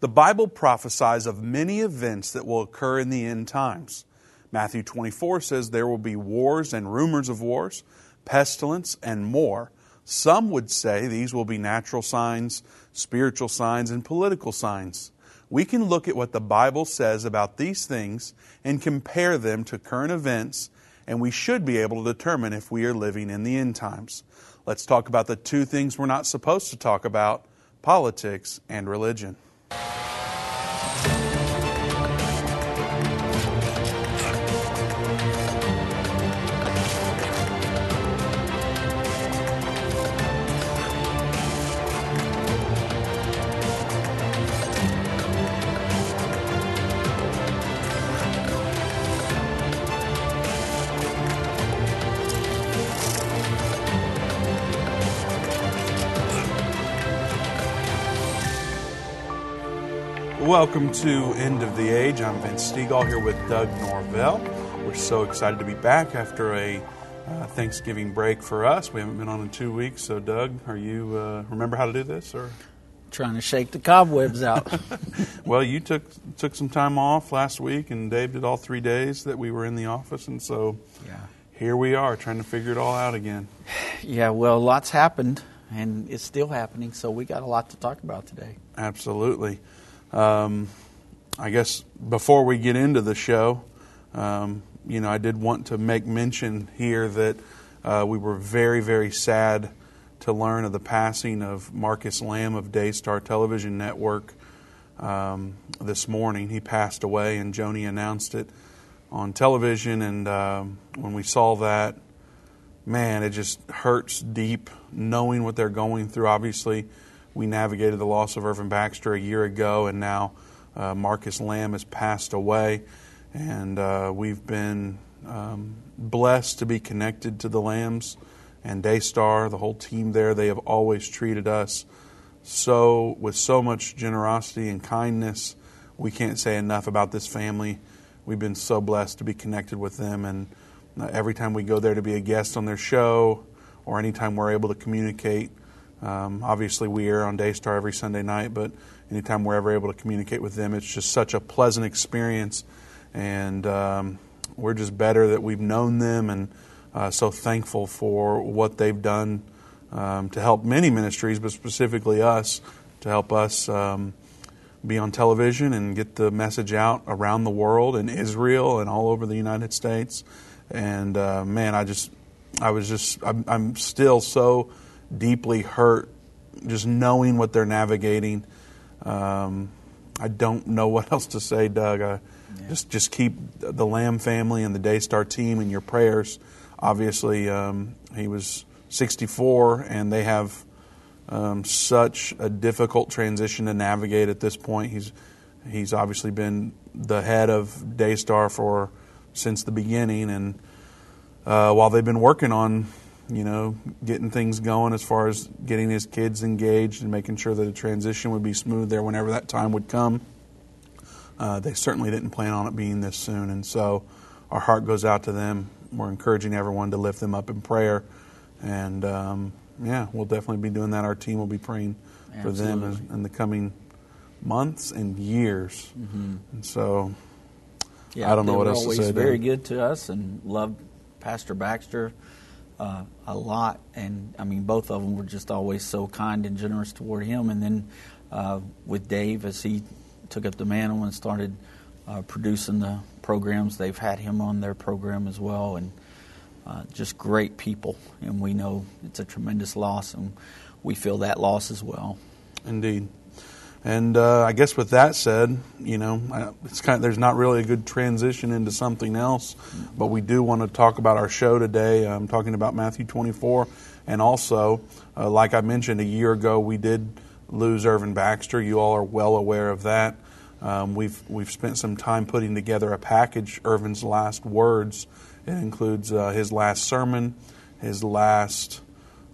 The Bible prophesies of many events that will occur in the end times. Matthew 24 says there will be wars and rumors of wars, pestilence, and more. Some would say these will be natural signs, spiritual signs, and political signs. We can look at what the Bible says about these things and compare them to current events, and we should be able to determine if we are living in the end times. Let's talk about the two things we're not supposed to talk about politics and religion. Welcome to End of the Age. I'm Vince Stegall here with Doug Norvell. We're so excited to be back after a uh, Thanksgiving break for us. We haven't been on in two weeks. So, Doug, are you uh, remember how to do this or? Trying to shake the cobwebs out. well, you took took some time off last week, and Dave did all three days that we were in the office, and so yeah. here we are trying to figure it all out again. Yeah, well, lots happened, and it's still happening. So we got a lot to talk about today. Absolutely. Um, I guess before we get into the show, um, you know, I did want to make mention here that uh, we were very, very sad to learn of the passing of Marcus Lamb of Daystar Television Network um, this morning. He passed away, and Joni announced it on television. And um, when we saw that, man, it just hurts deep knowing what they're going through. Obviously, we navigated the loss of Irvin Baxter a year ago, and now uh, Marcus Lamb has passed away. And uh, we've been um, blessed to be connected to the Lambs and Daystar, the whole team there. They have always treated us so with so much generosity and kindness. We can't say enough about this family. We've been so blessed to be connected with them, and uh, every time we go there to be a guest on their show, or anytime we're able to communicate um, obviously, we air on Daystar every Sunday night, but anytime we're ever able to communicate with them, it's just such a pleasant experience. And um, we're just better that we've known them and uh, so thankful for what they've done um, to help many ministries, but specifically us, to help us um, be on television and get the message out around the world in Israel and all over the United States. And uh, man, I just, I was just, I'm, I'm still so deeply hurt just knowing what they're navigating. Um, I don't know what else to say, Doug. I, yeah. Just just keep the Lamb family and the Daystar team in your prayers. Obviously, um, he was 64, and they have um, such a difficult transition to navigate at this point. He's he's obviously been the head of Daystar for since the beginning, and uh, while they've been working on you know, getting things going as far as getting his kids engaged and making sure that the transition would be smooth there whenever that time would come. Uh, they certainly didn't plan on it being this soon, and so our heart goes out to them. We're encouraging everyone to lift them up in prayer, and um, yeah, we'll definitely be doing that. Our team will be praying Absolutely. for them in, in, the coming months and years, mm-hmm. and so. Yeah, I don't know what else to say. Very good to us, and loved Pastor Baxter uh, a lot, and I mean both of them were just always so kind and generous toward him. And then uh, with Dave, as he took up the mantle and started uh, producing the programs, they've had him on their program as well, and uh, just great people. And we know it's a tremendous loss, and we feel that loss as well. Indeed. And uh, I guess with that said, you know, it's kind of, there's not really a good transition into something else, but we do want to talk about our show today. I'm talking about Matthew 24, and also, uh, like I mentioned a year ago, we did lose Irvin Baxter. You all are well aware of that. Um, we've we've spent some time putting together a package. Irvin's last words. It includes uh, his last sermon, his last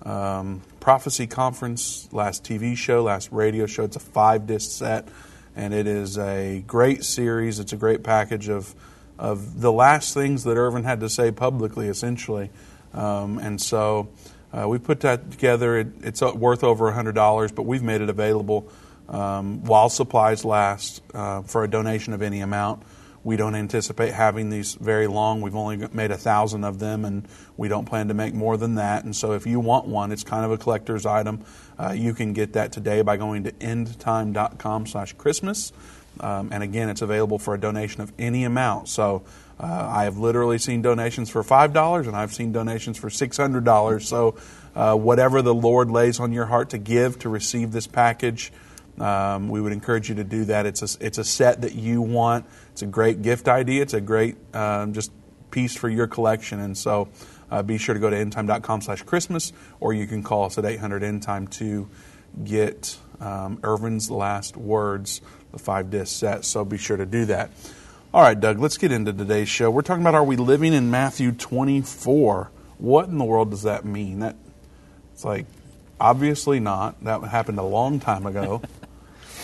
um, prophecy conference, last TV show, last radio show. It's a five disc set, and it is a great series. It's a great package of of the last things that Irvin had to say publicly, essentially. Um, and so uh, we put that together. It, it's worth over $100, but we've made it available um, while supplies last uh, for a donation of any amount. We don't anticipate having these very long. We've only made a thousand of them, and we don't plan to make more than that. And so, if you want one, it's kind of a collector's item. Uh, you can get that today by going to endtime.com/christmas. Um, and again, it's available for a donation of any amount. So uh, I have literally seen donations for $5 and I've seen donations for $600. So uh, whatever the Lord lays on your heart to give to receive this package, um, we would encourage you to do that. It's a, it's a set that you want. It's a great gift idea. It's a great um, just piece for your collection. And so uh, be sure to go to endtime.com slash Christmas or you can call us at 800 endtime to get um, Irvin's last words, the five disc set. So be sure to do that. All right, Doug, let's get into today's show. We're talking about are we living in Matthew 24? What in the world does that mean? That it's like obviously not. That happened a long time ago.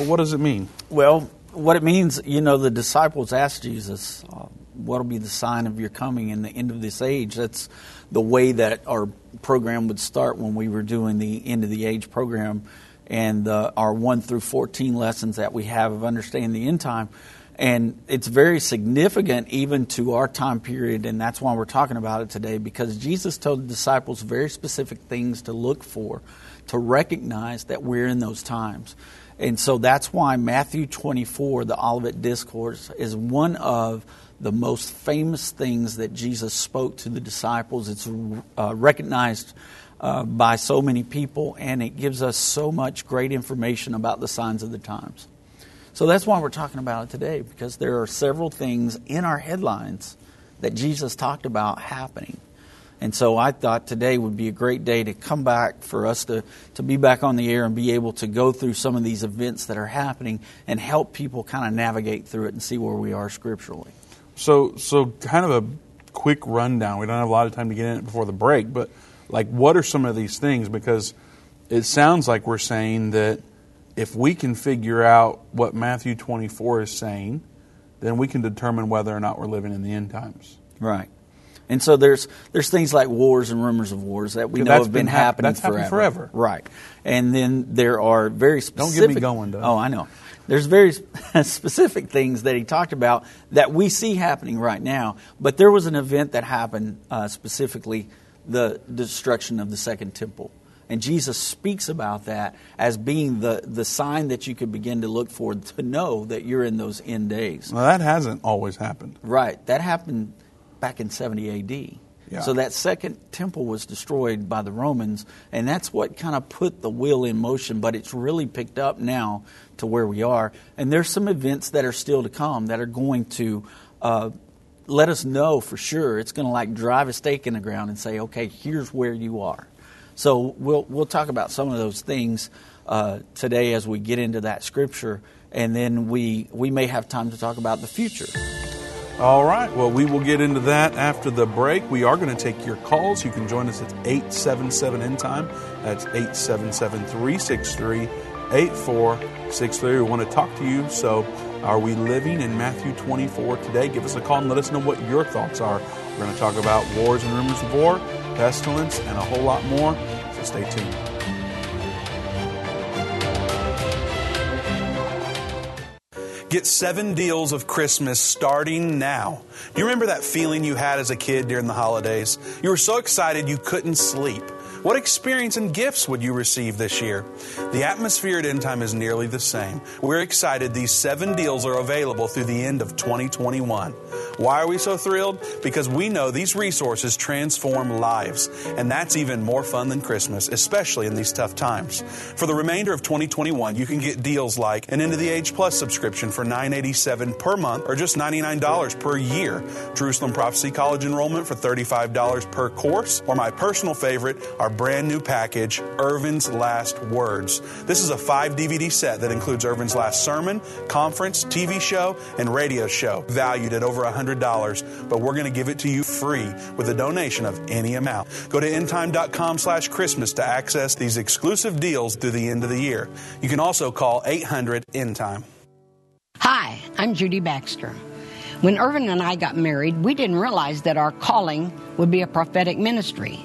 but what does it mean? Well, what it means, you know, the disciples asked Jesus, uh, "What will be the sign of your coming in the end of this age?" That's the way that our program would start when we were doing the end of the age program, and uh, our one through fourteen lessons that we have of understanding the end time. And it's very significant even to our time period, and that's why we're talking about it today, because Jesus told the disciples very specific things to look for, to recognize that we're in those times. And so that's why Matthew 24, the Olivet Discourse, is one of the most famous things that Jesus spoke to the disciples. It's uh, recognized uh, by so many people, and it gives us so much great information about the signs of the times. So that's why we're talking about it today, because there are several things in our headlines that Jesus talked about happening. And so I thought today would be a great day to come back for us to, to be back on the air and be able to go through some of these events that are happening and help people kind of navigate through it and see where we are scripturally. So, so kind of a quick rundown. We don't have a lot of time to get in it before the break, but like, what are some of these things? Because it sounds like we're saying that if we can figure out what Matthew 24 is saying, then we can determine whether or not we're living in the end times. Right. And so there's there's things like wars and rumors of wars that we know have been, been happening that's forever. forever. Right. And then there are very specific. Don't get me going, Doug. Oh, I know. There's very specific things that he talked about that we see happening right now. But there was an event that happened uh, specifically, the destruction of the second temple. And Jesus speaks about that as being the, the sign that you could begin to look for to know that you're in those end days. Well, that hasn't always happened. Right. That happened back in 70 AD. Yeah. So that second temple was destroyed by the Romans, and that's what kind of put the wheel in motion. But it's really picked up now to where we are. And there's some events that are still to come that are going to uh, let us know for sure. It's going to like drive a stake in the ground and say, okay, here's where you are. So we'll we'll talk about some of those things uh, today as we get into that scripture, and then we we may have time to talk about the future. All right. Well, we will get into that after the break. We are going to take your calls. You can join us at 877 End Time. That's 877 363 8463. We want to talk to you. So, are we living in Matthew 24 today? Give us a call and let us know what your thoughts are. We're going to talk about wars and rumors of war pestilence, and a whole lot more. So stay tuned. Get seven deals of Christmas starting now. Do you remember that feeling you had as a kid during the holidays? You were so excited you couldn't sleep. What experience and gifts would you receive this year? The atmosphere at End Time is nearly the same. We're excited these seven deals are available through the end of 2021. Why are we so thrilled? Because we know these resources transform lives, and that's even more fun than Christmas, especially in these tough times. For the remainder of 2021, you can get deals like an End of the Age Plus subscription for 987 per month or just $99 per year, Jerusalem Prophecy College enrollment for $35 per course, or my personal favorite, our brand new package, Irvin's Last Words. This is a five DVD set that includes Irvin's last sermon, conference, TV show, and radio show, valued at over $100. But we're going to give it to you free with a donation of any amount. Go to endtime.com slash Christmas to access these exclusive deals through the end of the year. You can also call 800 End Time. Hi, I'm Judy Baxter. When Irvin and I got married, we didn't realize that our calling would be a prophetic ministry.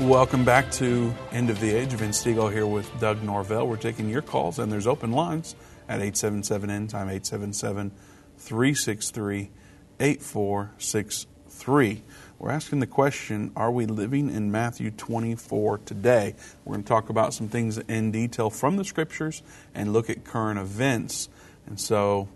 Welcome back to End of the Age. Vince Stegall here with Doug Norvell. We're taking your calls, and there's open lines at 877 End Time 877 363 8463. We're asking the question Are we living in Matthew 24 today? We're going to talk about some things in detail from the scriptures and look at current events. And so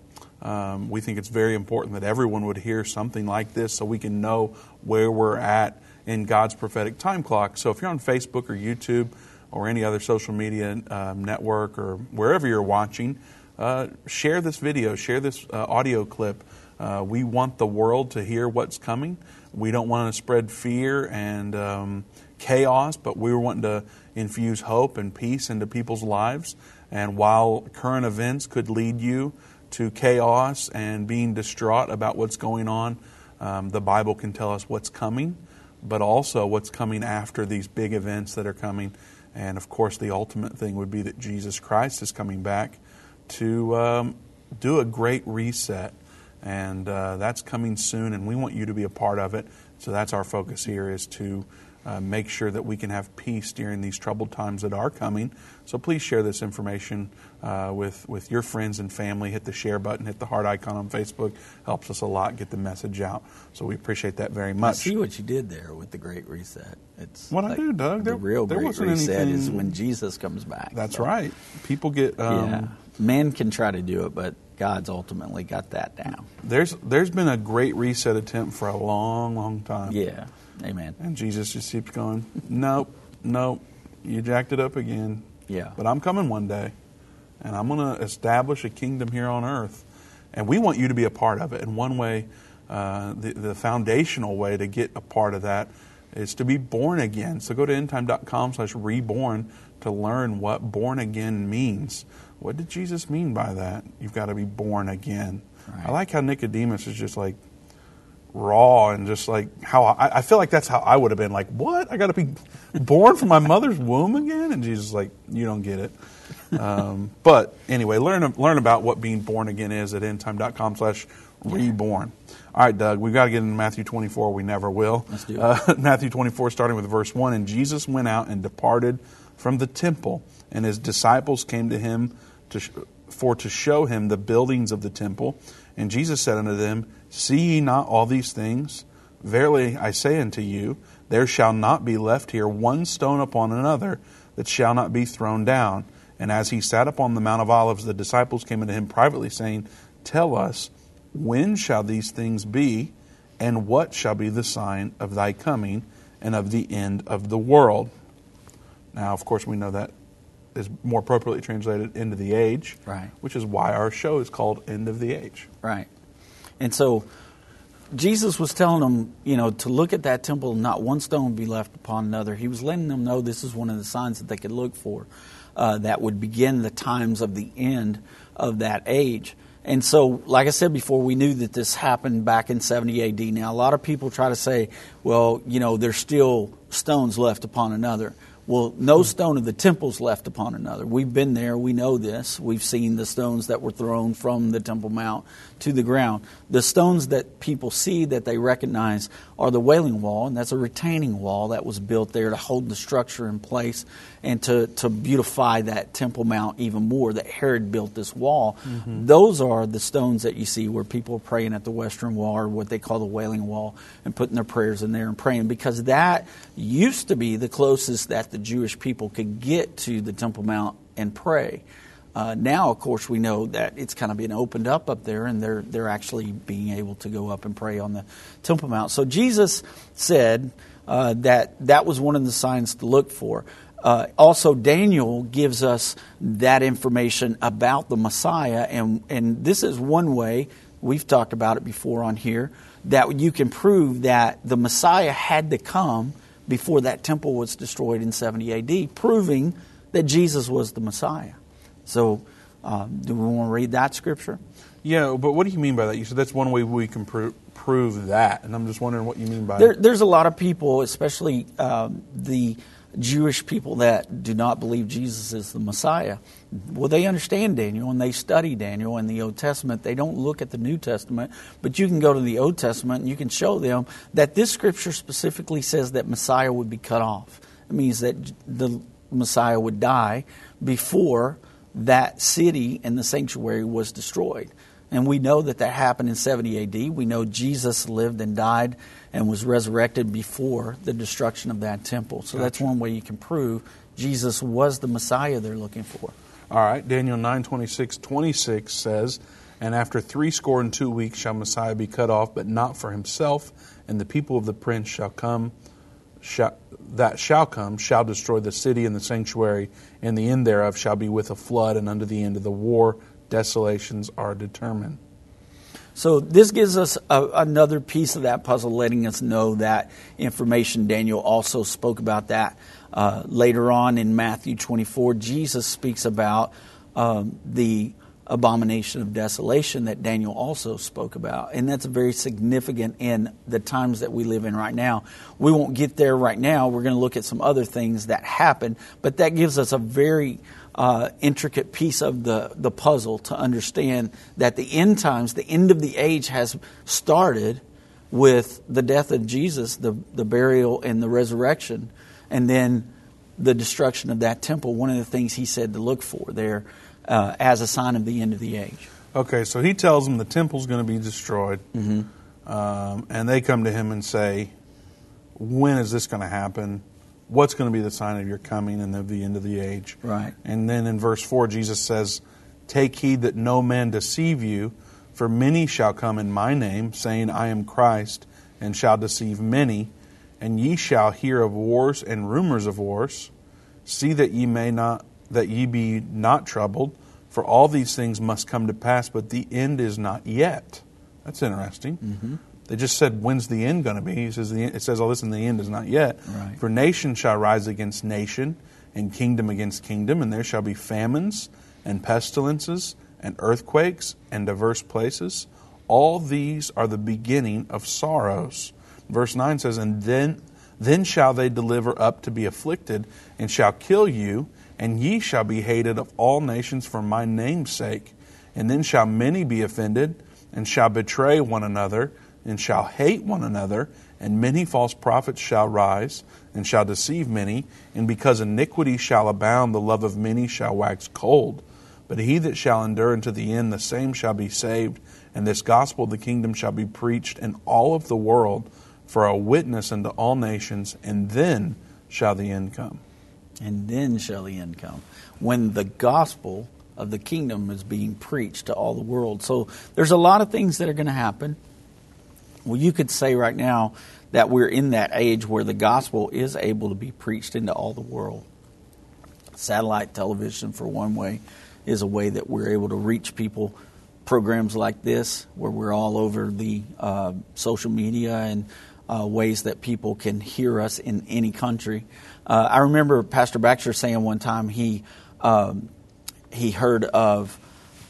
um, we think it's very important that everyone would hear something like this so we can know where we're at in God's prophetic time clock. So if you're on Facebook or YouTube or any other social media um, network or wherever you're watching, uh, share this video, share this uh, audio clip. Uh, we want the world to hear what's coming. We don't want to spread fear and um, chaos, but we are wanting to infuse hope and peace into people's lives. And while current events could lead you to chaos and being distraught about what's going on, um, the Bible can tell us what's coming, but also what's coming after these big events that are coming. And of course, the ultimate thing would be that Jesus Christ is coming back to um, do a great reset and uh, that's coming soon, and we want you to be a part of it. So that's our focus here is to uh, make sure that we can have peace during these troubled times that are coming. So please share this information uh, with with your friends and family. Hit the share button, hit the heart icon on Facebook. Helps us a lot get the message out. So we appreciate that very much. I see what you did there with the Great Reset. It's what like I do, Doug. The there, real there Great Reset anything... is when Jesus comes back. That's so. right. People get um, yeah. Man can try to do it, but God's ultimately got that down. There's there's been a great reset attempt for a long, long time. Yeah. Amen. And Jesus just keeps going, Nope, nope, you jacked it up again. Yeah. But I'm coming one day and I'm gonna establish a kingdom here on earth. And we want you to be a part of it. And one way, uh, the, the foundational way to get a part of that is to be born again. So go to endtime.com slash reborn to learn what born again means. What did Jesus mean by that? You've got to be born again. Right. I like how Nicodemus is just like raw and just like how I, I feel like that's how I would have been like, what? I got to be born from my mother's womb again? And Jesus like, you don't get it. Um, but anyway, learn learn about what being born again is at endtime.com slash reborn. All right, Doug, we've got to get into Matthew 24. We never will. Let's do it. Uh, Matthew 24, starting with verse 1. And Jesus went out and departed from the temple, and his disciples came to him to, for to show him the buildings of the temple. And Jesus said unto them, See ye not all these things? Verily I say unto you, there shall not be left here one stone upon another that shall not be thrown down. And as he sat upon the Mount of Olives, the disciples came unto him privately, saying, Tell us, when shall these things be, and what shall be the sign of thy coming and of the end of the world? Now, of course, we know that is more appropriately translated end of the age, right? Which is why our show is called End of the Age, right? And so Jesus was telling them, you know, to look at that temple, not one stone be left upon another. He was letting them know this is one of the signs that they could look for uh, that would begin the times of the end of that age. And so, like I said before, we knew that this happened back in 70 AD. Now, a lot of people try to say, well, you know, there's still stones left upon another. Well, no stone of the temple's left upon another. We've been there. We know this. We've seen the stones that were thrown from the Temple Mount to the ground. The stones that people see that they recognize are the Wailing Wall, and that's a retaining wall that was built there to hold the structure in place and to, to beautify that Temple Mount even more. That Herod built this wall. Mm-hmm. Those are the stones that you see where people are praying at the Western Wall, or what they call the Wailing Wall, and putting their prayers in there and praying because that used to be the closest that the Jewish people could get to the Temple Mount and pray. Uh, now, of course, we know that it's kind of been opened up up there, and they're they're actually being able to go up and pray on the Temple Mount. So Jesus said uh, that that was one of the signs to look for. Uh, also, Daniel gives us that information about the Messiah, and and this is one way we've talked about it before on here that you can prove that the Messiah had to come before that temple was destroyed in 70 AD, proving that Jesus was the Messiah. So, um, do we want to read that scripture? Yeah, but what do you mean by that? You said that's one way we can pro- prove that, and I'm just wondering what you mean by there, There's a lot of people, especially um, the Jewish people that do not believe Jesus is the Messiah. Well, they understand Daniel and they study Daniel in the Old Testament. They don't look at the New Testament, but you can go to the Old Testament and you can show them that this scripture specifically says that Messiah would be cut off. It means that the Messiah would die before that city and the sanctuary was destroyed. And we know that that happened in 70 AD. We know Jesus lived and died and was resurrected before the destruction of that temple. So gotcha. that's one way you can prove Jesus was the Messiah they're looking for. All right, Daniel 9 26, 26 says, And after three score and two weeks shall Messiah be cut off, but not for himself, and the people of the prince shall come, shall, that shall come, shall destroy the city and the sanctuary, and the end thereof shall be with a flood, and unto the end of the war desolations are determined. So this gives us a, another piece of that puzzle, letting us know that information. Daniel also spoke about that uh, later on in Matthew 24. Jesus speaks about um, the abomination of desolation that Daniel also spoke about. And that's very significant in the times that we live in right now. We won't get there right now. We're going to look at some other things that happen, but that gives us a very uh, intricate piece of the, the puzzle to understand that the end times, the end of the age, has started with the death of Jesus, the, the burial and the resurrection, and then the destruction of that temple. One of the things he said to look for there uh, as a sign of the end of the age. Okay, so he tells them the temple's going to be destroyed, mm-hmm. um, and they come to him and say, "When is this going to happen? what's going to be the sign of your coming and of the end of the age. Right. And then in verse 4, Jesus says, Take heed that no man deceive you, for many shall come in my name, saying, I am Christ, and shall deceive many. And ye shall hear of wars and rumors of wars. See that ye may not that ye be not troubled, for all these things must come to pass, but the end is not yet. That's interesting. Mm-hmm. They just said, "When's the end going to be?" He says, "It says all this, and the end is not yet. Right. For nation shall rise against nation, and kingdom against kingdom, and there shall be famines and pestilences and earthquakes and diverse places. All these are the beginning of sorrows." Verse nine says, "And then, then shall they deliver up to be afflicted, and shall kill you, and ye shall be hated of all nations for my name's sake. And then shall many be offended, and shall betray one another." and shall hate one another, and many false prophets shall rise, and shall deceive many. And because iniquity shall abound, the love of many shall wax cold. But he that shall endure unto the end, the same shall be saved. And this gospel of the kingdom shall be preached in all of the world for a witness unto all nations, and then shall the end come. And then shall the end come. When the gospel of the kingdom is being preached to all the world. So there's a lot of things that are going to happen. Well, you could say right now that we're in that age where the gospel is able to be preached into all the world. Satellite television, for one way, is a way that we're able to reach people. Programs like this, where we're all over the uh, social media and uh, ways that people can hear us in any country. Uh, I remember Pastor Baxter saying one time he um, he heard of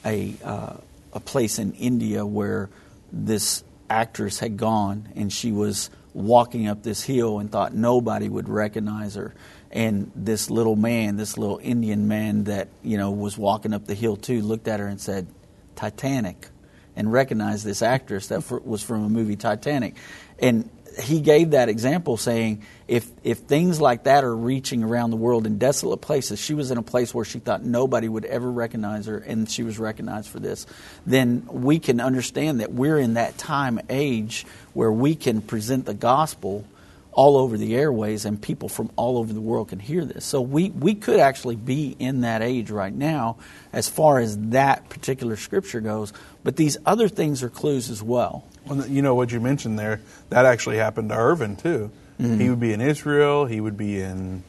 a uh, a place in India where this actress had gone and she was walking up this hill and thought nobody would recognize her. And this little man, this little Indian man that you know was walking up the hill too, looked at her and said, "Titanic," and recognized this actress that was from a movie Titanic. And he gave that example saying if if things like that are reaching around the world in desolate places she was in a place where she thought nobody would ever recognize her and she was recognized for this then we can understand that we're in that time age where we can present the gospel all over the airways and people from all over the world can hear this so we we could actually be in that age right now as far as that particular scripture goes but these other things are clues as well Well, you know what you mentioned there. That actually happened to Irvin too. Mm-hmm. He would be in Israel. He would be in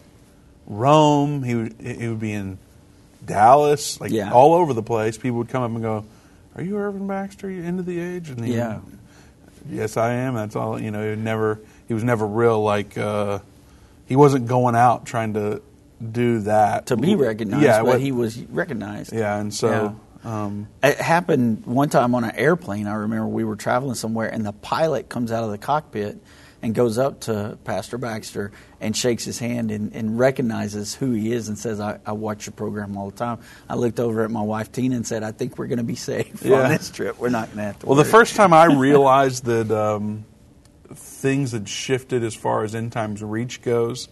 Rome. He would he would be in Dallas. Like Yeah. all over the place. People would come up and go, "Are you Irvin Baxter? Are you End of the Age?" And he Yeah. yes, I am. That's all. You know, he never. He was never real. Like uh, he wasn't going out trying to do that to be recognized Yeah, but what- he was recognized Yeah, and so. Um, It happened one time on an airplane. I remember we were traveling somewhere, and the pilot comes out of the cockpit and goes up to Pastor Baxter and shakes his hand and, and recognizes who he is and says, I, I watch your program all the time. I looked over at my wife, Tina, and said, I think we're going to be safe Yeah. on this trip. We're not going to have to Well, the first time I realized that um, things had shifted as far as end times reach goes,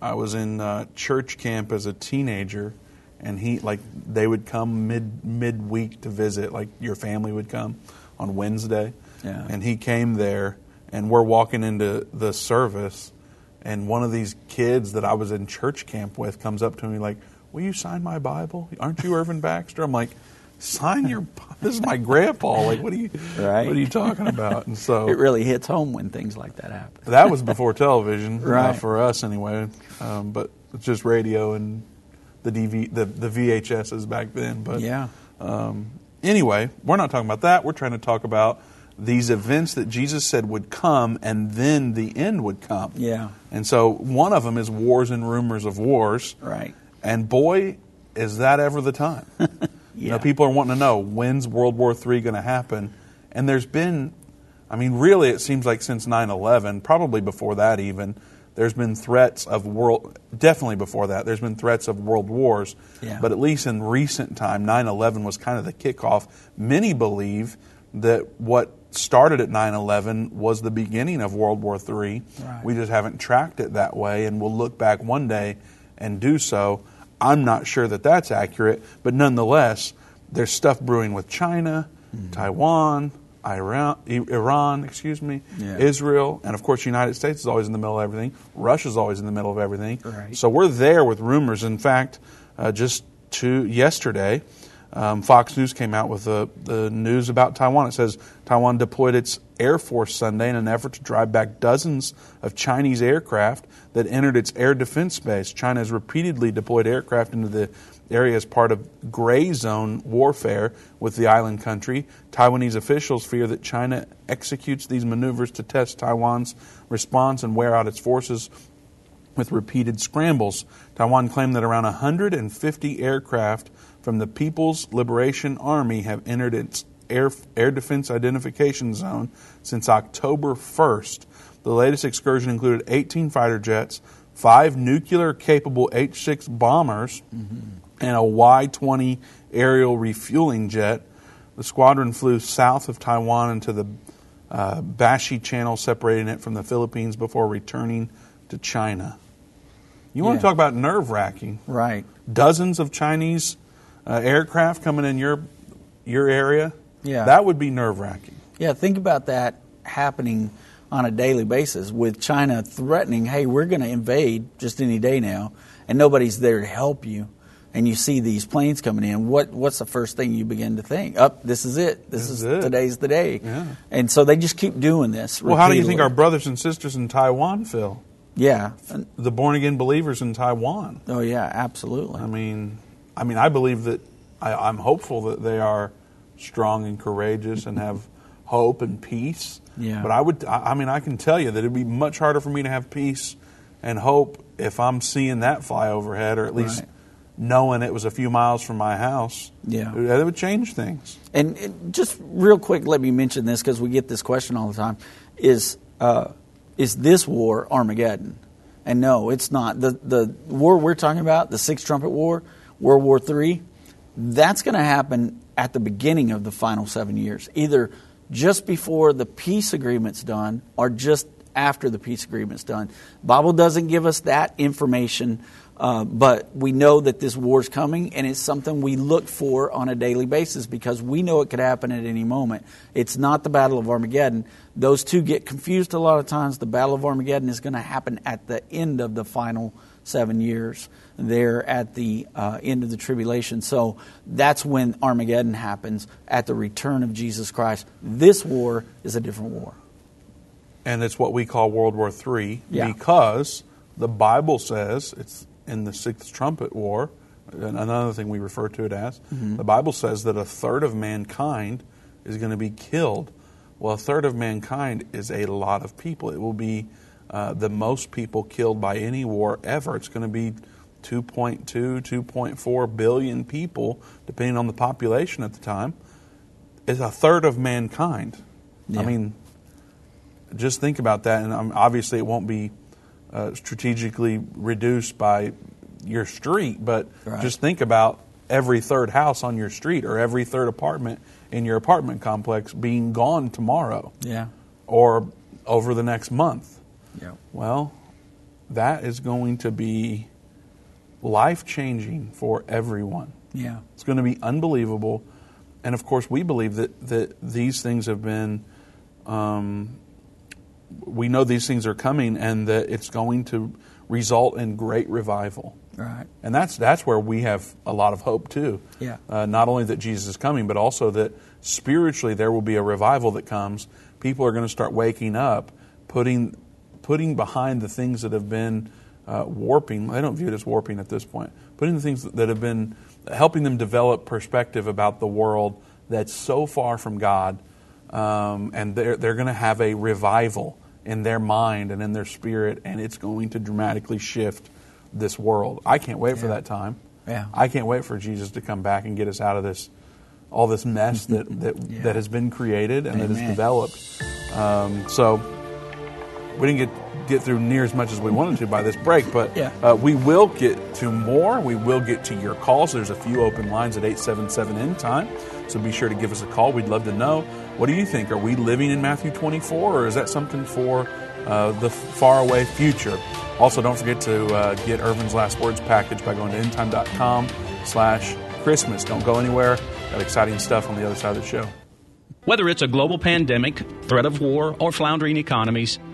I was in uh, church camp as a teenager, and he like they would come mid midweek to visit, like your family would come on Wednesday, Yeah. and he came there, and we're walking into the service, and one of these kids that I was in church camp with comes up to me like, "Will you sign my Bible? Aren't you Irvin Baxter?" I'm like. Sign your. This is my grandpa. Like, what are you? Right. What are you talking about? And so it really hits home when things like that happen. that was before television, Right. for us anyway. Um, but it's just radio and the DV, the the VHSs back then. But Yeah. Um, anyway, we're not talking about that. We're trying to talk about these events that Jesus said would come, and then the end would come. Yeah. And so one of them is wars and rumors of wars. Right. And boy, is that ever the time. You know, Yeah. people are wanting to know when's World War III going to happen. And there's been, I mean, really, it seems like since 9 11, probably before that even, there's been threats of world, definitely before that, there's been threats of world wars. Yeah. But at least in recent time, 9 11 was kind of the kickoff. Many believe that what started at 9 11 was the beginning of World War III. Right. We just haven't tracked it that way, and we'll look back one day and do so. I'm not sure that that's accurate, but nonetheless, there's stuff brewing with China, Mm-hmm. Taiwan, Iran, Iran, excuse me, Yeah. Israel, and of course, the United States is always in the middle of everything. Russia's always in the middle of everything. Right. So we're there with rumors. In fact, uh, just to yesterday, um, Fox News came out with the, the news about Taiwan. It says Taiwan deployed its Air Force Sunday in an effort to drive back dozens of Chinese aircraft that entered its air defense base. China has repeatedly deployed aircraft into the area as part of gray zone warfare with the island country. Taiwanese officials fear that China executes these maneuvers to test Taiwan's response and wear out its forces with repeated scrambles. Taiwan claimed that around 150 aircraft from the People's Liberation Army have entered its air, air defense identification zone since October 1st. The latest excursion included 18 fighter jets, five nuclear capable H 6 bombers, and a Y 20 aerial refueling jet. The squadron flew south of Taiwan into the uh, Bashi Channel, separating it from the Philippines before returning to China. You want Yeah. to talk about nerve wracking? Right. Dozens of Chinese uh, aircraft coming in your your area. Yeah. that would be nerve wracking. Yeah, think about that happening on a daily basis with China threatening, hey, we're going to invade just any day now, and nobody's there to help you. And you see these planes coming in. What what's the first thing you begin to think? Up, this is it. This, This is, is it. today's the day. Yeah. And so they just keep doing this. Well, how do you think our brothers and sisters in Taiwan feel? Yeah. The born again believers in Taiwan. Oh yeah, absolutely. I mean, I mean, I believe that I, I'm hopeful that they are strong and courageous and have hope and peace. Yeah. But I would, I I mean, I can tell you that it'd be much harder for me to have peace and hope if I'm seeing that fly overhead, or at least Right. knowing it was a few miles from my house. Yeah. it would change things. And, just real quick, let me mention this because we get this question all the time: Is uh, is this war Armageddon? And no, it's not. The, the war we're talking about, the Sixth Trumpet War, World War III, that's going to happen at the beginning of the final seven years, either just before the peace agreement's done or just after the peace agreement's done. Bible doesn't give us that information, uh, but we know that this war is coming, and it's something we look for on a daily basis because we know it could happen at any moment. It's not the Battle of Armageddon. Those two get confused a lot of times. The Battle of Armageddon is going to happen at the end of the final seven years there at the uh, end of the tribulation. So that's when Armageddon happens at the return of Jesus Christ. This war is a different war. And it's what we call World War III Yeah. because the Bible says it's in the Sixth Trumpet War, another thing we refer to it as. Mm-hmm. The Bible says that a third of mankind is going to be killed. Well, a third of mankind is a lot of people. It will be uh, the most people killed by any war ever. It's going to be 2.2, 2.4 billion people, depending on the population at the time. Is a third of mankind. Yeah. I mean, just think about that. And um, obviously, it won't be uh, strategically reduced by your street, but Right. just think about every third house on your street or every third apartment in your apartment complex being gone tomorrow Yeah. or over the next month. Yeah. Well, that is going to be life changing for everyone. Yeah. It's going to be unbelievable. And of course, we believe that, that these things have been, um, we know these things are coming and that it's going to result in great revival. Right. And that's, that's where we have a lot of hope too. Yeah. Uh, not only that Jesus is coming, but also that spiritually there will be a revival that comes. People are going to start waking up, putting, putting behind the things that have been uh, warping. I don't view it as warping at this point. Putting the things that have been helping them develop perspective about the world that's so far from God, um, and they're they're going to have a revival in their mind and in their spirit, and it's going to dramatically shift this world. I can't wait for that time. Yeah. I can't wait for Jesus to come back and get us out of this, all this mess that that, Yeah. that has been created and that has developed. Um, so we didn't get get through near as much as we wanted to by this break, but Yeah. uh, we will get to more. We will get to your calls. There's a few open lines at 877 end time, so be sure to give us a call. We'd love to know. What do you think? Are we living in Matthew 24, or is that something for uh, the faraway future? Also, don't forget to uh, get Irvin's Last Words package by going to endtime.com slash Christmas. Don't go anywhere. Got exciting stuff on the other side of the show. Whether it's a global pandemic, threat of war, or floundering economies,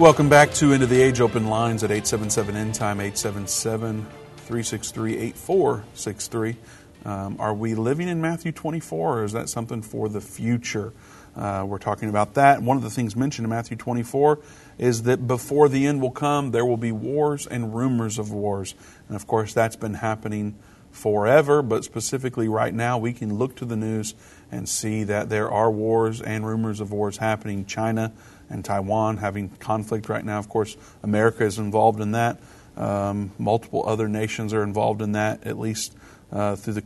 Welcome back to End of the Age Open Lines at 877 End Time, 877 363 8463. Um, are we living in Matthew 24, or is that something for the future? Uh, we're talking about that. One of the things mentioned in Matthew 24 is that before the end will come, there will be wars and rumors of wars. And of course, that's been happening forever, but specifically right now, we can look to the news and see that there are wars and rumors of wars happening. China and Taiwan having conflict right now. Of course, America is involved in that. Um, multiple other nations are involved in that, at least uh, through the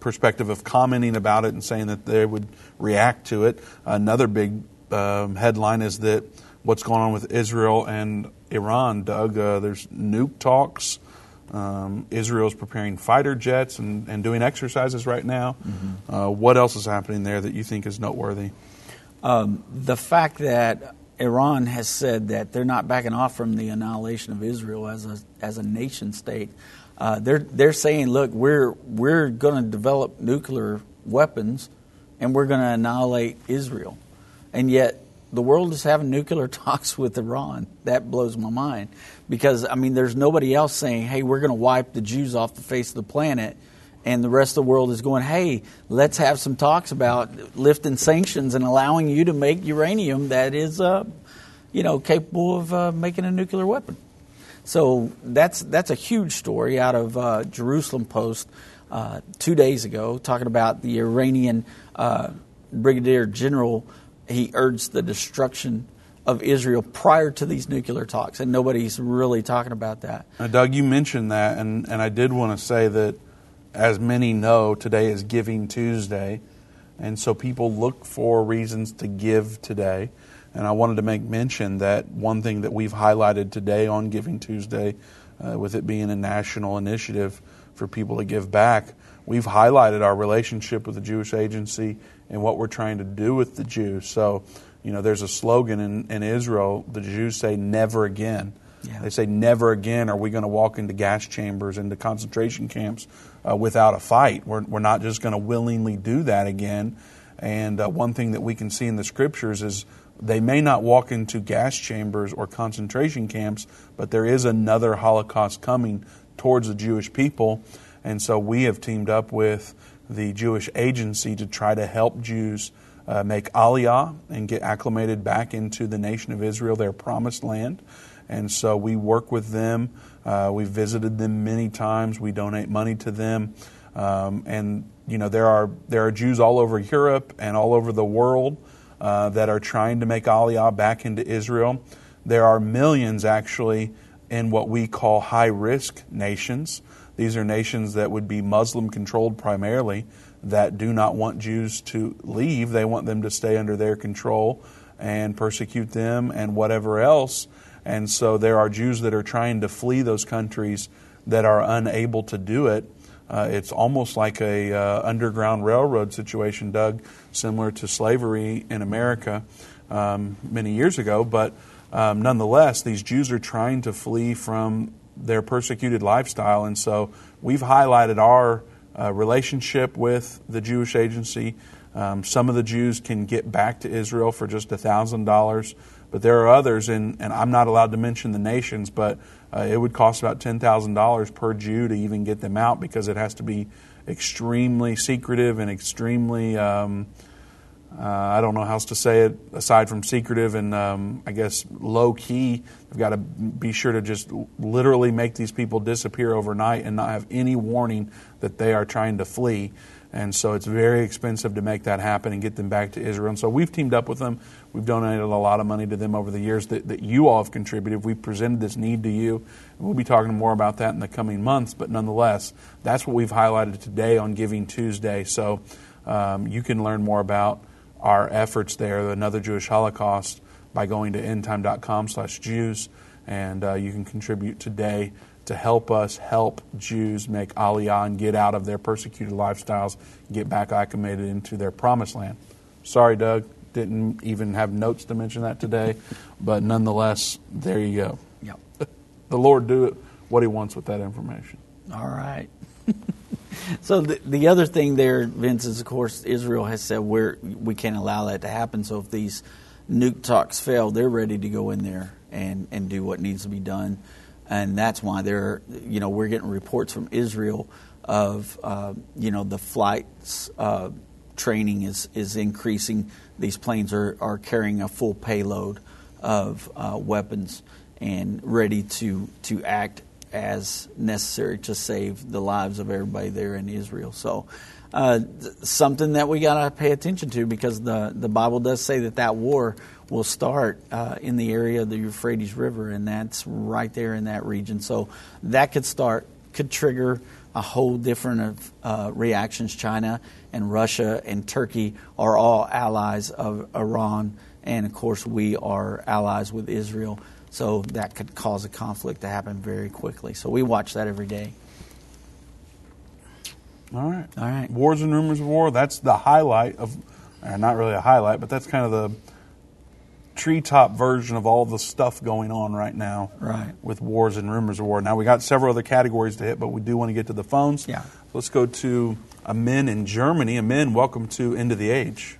perspective of commenting about it and saying that they would react to it. Another big um, headline is that what's going on with Israel and Iran, Doug. Uh, there's nuke talks. Um, Israel's preparing fighter jets and, and doing exercises right now. Mm-hmm. Uh, what else is happening there that you think is noteworthy? Um, the fact that Iran has said that they're not backing off from the annihilation of Israel as a as a nation state. Uh, they're they're saying, look, we're we're going to develop nuclear weapons, and we're going to annihilate Israel, and yet the world is having nuclear talks with Iran. That blows my mind because I mean, there's nobody else saying, hey, we're going to wipe the Jews off the face of the planet. And the rest of the world is going, hey, let's have some talks about lifting sanctions and allowing you to make uranium that is, uh, you know, capable of uh, making a nuclear weapon. So that's that's a huge story out of uh, Jerusalem Post uh, two days ago, talking about the Iranian uh, brigadier general. He urged the destruction of Israel prior to these nuclear talks, and nobody's really talking about that. Now, Doug, you mentioned that, and, and I did want to say that, as many know, today is Giving Tuesday, and so people look for reasons to give today. And I wanted to make mention that one thing that we've highlighted today on Giving Tuesday, uh, with it being a national initiative for people to give back, we've highlighted our relationship with the Jewish Agency and what we're trying to do with the Jews. So, you know, there's a slogan in, in Israel, the Jews say, never again. Yeah. They say, never again are we going to walk into gas chambers, into concentration camps uh, without a fight. We're, we're not just going to willingly do that again. And uh, one thing that we can see in the scriptures is they may not walk into gas chambers or concentration camps, but there is another Holocaust coming towards the Jewish people. And so we have teamed up with the Jewish Agency to try to help Jews uh, make aliyah and get acclimated back into the nation of Israel, their promised land. And so we work with them. Uh, we've visited them many times. We donate money to them. Um, and you know there are there are Jews all over Europe and all over the world uh, that are trying to make Aliyah back into Israel. There are millions actually in what we call high risk nations. These are nations that would be Muslim controlled primarily that do not want Jews to leave. They want them to stay under their control and persecute them and whatever else. And so there are Jews that are trying to flee those countries that are unable to do it. Uh, it's almost like a uh, underground railroad situation, Doug, similar to slavery in America um, many years ago. But um, nonetheless, these Jews are trying to flee from their persecuted lifestyle, and so we've highlighted our uh, relationship with the Jewish agency. Um, some of the Jews can get back to Israel for just thousand dollars, but there are others, and, and I'm not allowed to mention the nations, but uh, it would cost about $10,000 per Jew to even get them out because it has to be extremely secretive and extremely, um, uh, I don't know how else to say it, aside from secretive and um, I guess low key. They've got to be sure to just literally make these people disappear overnight and not have any warning that they are trying to flee. And so it's very expensive to make that happen and get them back to Israel. And so we've teamed up with them. We've donated a lot of money to them over the years that, that you all have contributed. We've presented this need to you. We'll be talking more about that in the coming months, but nonetheless, that's what we've highlighted today on Giving Tuesday. So um, you can learn more about our efforts there, Another Jewish Holocaust, by going to endtime.com slash Jews, and uh, you can contribute today to help us help Jews make Aliyah and get out of their persecuted lifestyles, get back acclimated into their promised land. Sorry, Doug, didn't even have notes to mention that today, but nonetheless, there you go. Yep. the Lord do it what He wants with that information. All right. so the, the other thing there, Vince, is of course Israel has said we're, we can't allow that to happen. So if these nuke talks fail, they're ready to go in there and, and do what needs to be done and that's why they're you know we're getting reports from Israel of uh, you know the flights uh, training is is increasing. These planes are, are carrying a full payload of uh, weapons and ready to to act as necessary to save the lives of everybody there in Israel. So. Uh, something that we got to pay attention to because the, the Bible does say that that war will start uh, in the area of the Euphrates River, and that's right there in that region. So that could start, could trigger a whole different of uh, reactions. China and Russia and Turkey are all allies of Iran, and of course, we are allies with Israel. So that could cause a conflict to happen very quickly. So we watch that every day. All right. All right. Wars and rumors of war. That's the highlight of, uh, not really a highlight, but that's kind of the treetop version of all the stuff going on right now. Right. With wars and rumors of war. Now we got several other categories to hit, but we do want to get to the phones. Yeah. Let's go to Amin in Germany. Amin, welcome to End of the Age.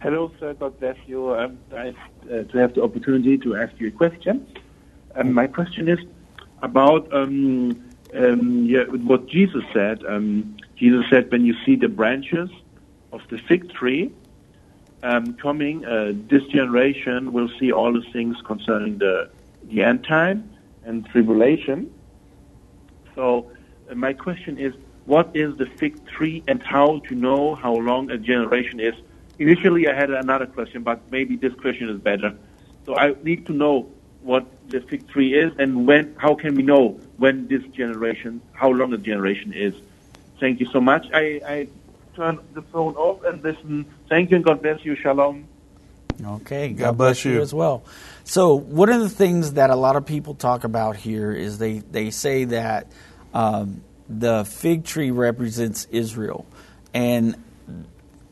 Hello, sir. God bless you. Um, nice uh, to have the opportunity to ask you a question. Um, my question is about um, um, yeah, what Jesus said. Um, Jesus said, when you see the branches of the fig tree um, coming, uh, this generation will see all the things concerning the, the end time and tribulation. So, uh, my question is, what is the fig tree and how to know how long a generation is? Initially, I had another question, but maybe this question is better. So, I need to know what the fig tree is and when, how can we know when this generation, how long the generation is? Thank you so much. I, I turn the phone off and listen. Thank you and God bless you. Shalom. Okay, God, God bless you. as well. So, one of the things that a lot of people talk about here is they, they say that um, the fig tree represents Israel. And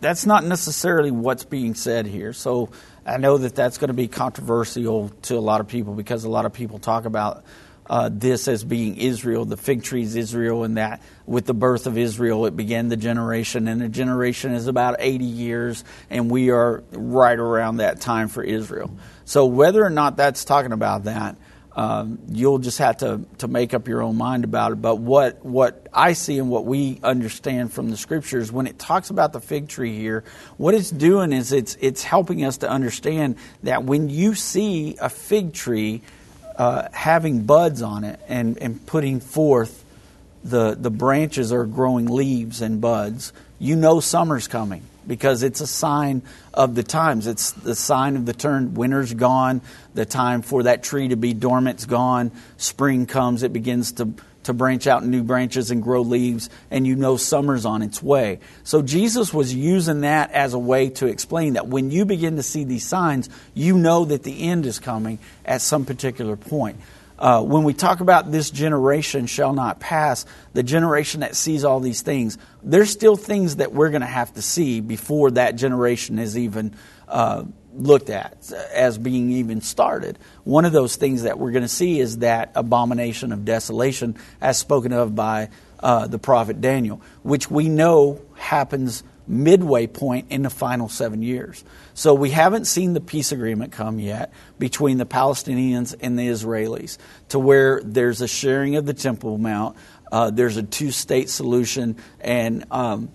that's not necessarily what's being said here. So, I know that that's going to be controversial to a lot of people because a lot of people talk about uh, this as being Israel. The fig trees Israel, and that with the birth of Israel, it began the generation, and the generation is about 80 years, and we are right around that time for Israel. So, whether or not that's talking about that, um, you'll just have to, to make up your own mind about it. But what, what I see and what we understand from the scriptures, when it talks about the fig tree here, what it's doing is it's, it's helping us to understand that when you see a fig tree, uh, having buds on it and, and putting forth the, the branches are growing leaves and buds, you know summer's coming because it's a sign of the times. It's the sign of the turn. Winter's gone. The time for that tree to be dormant's gone. Spring comes. It begins to to branch out new branches and grow leaves, and you know summer's on its way. So Jesus was using that as a way to explain that when you begin to see these signs, you know that the end is coming at some particular point. Uh, when we talk about this generation shall not pass, the generation that sees all these things, there's still things that we're going to have to see before that generation is even uh, looked at as being even started. One of those things that we're going to see is that abomination of desolation, as spoken of by uh, the prophet Daniel, which we know happens midway point in the final seven years. So we haven't seen the peace agreement come yet between the Palestinians and the Israelis to where there's a sharing of the Temple Mount, uh, there's a two state solution, and um,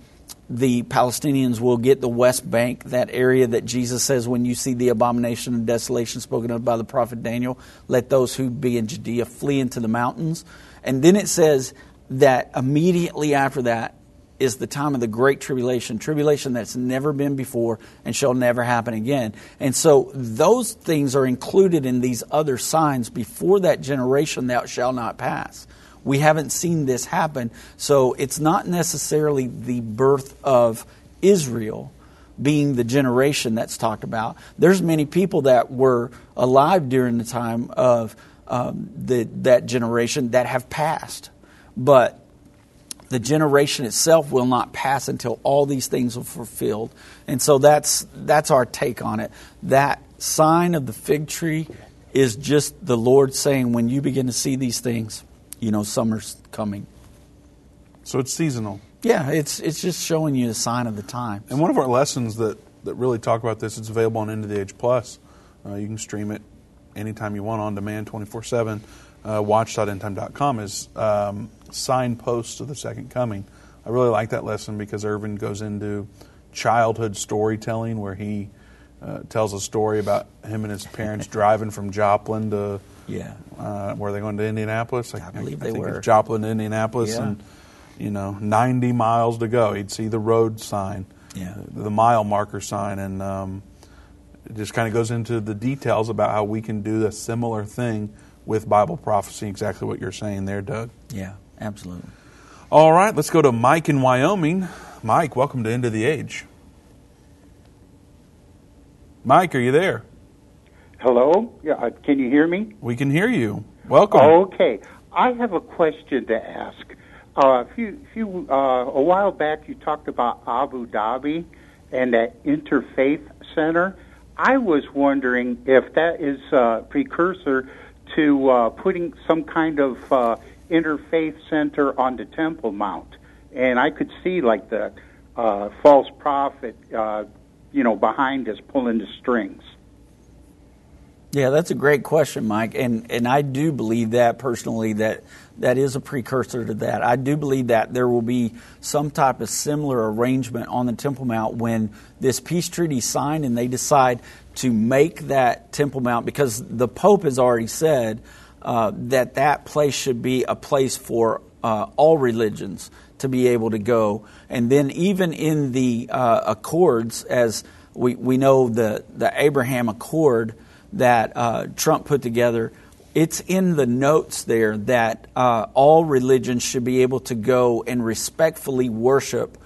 the Palestinians will get the West Bank, that area that Jesus says, when you see the abomination of desolation spoken of by the prophet Daniel, let those who be in Judea flee into the mountains. And then it says that immediately after that is the time of the great tribulation, tribulation that's never been before and shall never happen again. And so those things are included in these other signs before that generation thou shalt not pass. We haven't seen this happen. So it's not necessarily the birth of Israel being the generation that's talked about. There's many people that were alive during the time of um, the, that generation that have passed. But the generation itself will not pass until all these things are fulfilled. And so that's, that's our take on it. That sign of the fig tree is just the Lord saying, when you begin to see these things, you know summer's coming. So it's seasonal. Yeah, it's it's just showing you a sign of the time. And one of our lessons that, that really talk about this, it's available on End of the Age Plus. Uh, you can stream it anytime you want on demand, 24 7. uh, watch.endtime.com is um, signposts to the second coming. I really like that lesson because Irvin goes into childhood storytelling where he uh, tells a story about him and his parents driving from Joplin to Yeah. uh, where they going to Indianapolis. I believe they think were. It's Joplin to Indianapolis, Yeah. and you know, 90 miles to go. He'd see the road sign, Yeah. the, the mile marker sign, and um, it just kind of goes into the details about how we can do a similar thing with Bible prophecy. Exactly what you're saying there, Doug. Yeah, absolutely. All right, let's go to Mike in Wyoming. Mike, welcome to End of the Age. Mike, are you there? Hello? Yeah, uh, can you hear me? We can hear you. Welcome. Okay. I have a question to ask. Uh, a few, few, uh, a while back, you talked about Abu Dhabi and that interfaith center. I was wondering if that is a precursor to uh, putting some kind of uh, interfaith center on the Temple Mount, and I could see like the uh, false prophet, uh, you know, behind us pulling the strings. Yeah, that's a great question, Mike, and and I do believe that personally that that is a precursor to that. I do believe that there will be some type of similar arrangement on the Temple Mount when this peace treaty is signed and they decide to make that Temple Mount because the Pope has already said uh, that that place should be a place for uh, all religions to be able to go, and then even in the uh, Accords, as we we know the the Abraham Accord that uh, Trump put together, it's in the notes there that uh, all religions should be able to go and respectfully worship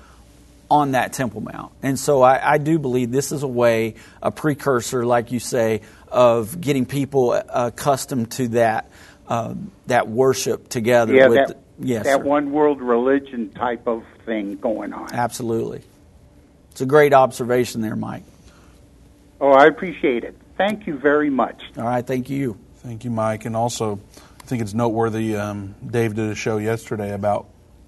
on that Temple Mount. And so I, I do believe this is a way, a precursor, like you say, of getting people uh, accustomed to that uh, that worship together. Yeah, with that, yes, that sir. one world religion type of thing going on. absolutely. It's a great observation there, Mike. Oh, I appreciate it. Thank you very much. All right, thank you. Thank you, Mike. And also, I think it's noteworthy. Um, Dave did a show yesterday about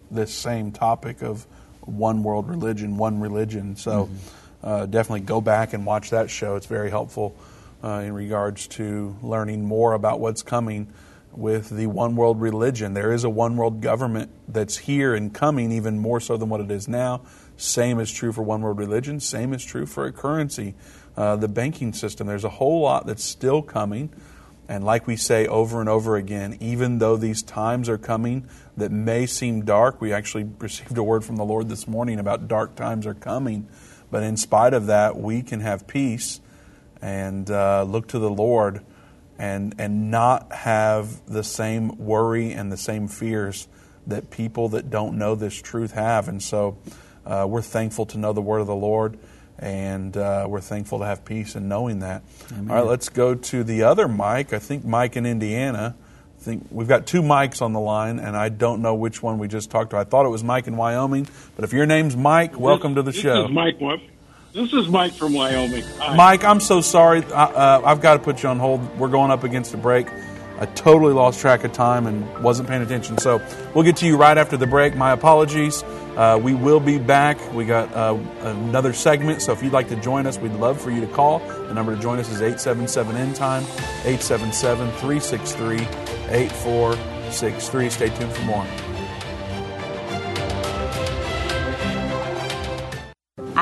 this same topic of one world religion, one religion. So uh, definitely go back and watch that show. It's very helpful uh, in regards to learning more about what's coming with the one world religion. There is a one world government that's here and coming, even more so than what it is now. Same is true for one world religion. Same is true for a currency, uh, the banking system. There's a whole lot that's still coming. And like we say over and over again, even though these times are coming that may seem dark, we actually received a word from the Lord this morning about dark times are coming. But in spite of that, we can have peace and uh, look to the Lord and, and not have the same worry and the same fears that people that don't know this truth have. And so uh, we're thankful to know the word of the Lord and uh, we're thankful to have peace in knowing that. All right, let's go to the other Mike. I think Mike in Indiana. I think we've got two Mikes on the line, and I don't know which one we just talked to. I thought it was Mike in Wyoming, but if your name's Mike, welcome to the this show. Is Mike. Wa- This is Mike from Wyoming. Hi. Mike, I'm so sorry. I, uh, I've got to put you on hold. We're going up against a break. I totally lost track of time and wasn't paying attention. So we'll get to you right after the break. My apologies. Uh, we will be back. We got uh, another segment. So if you'd like to join us, we'd love for you to call. The number to join us is 877 End Time, 877 363 8463. Stay tuned for more.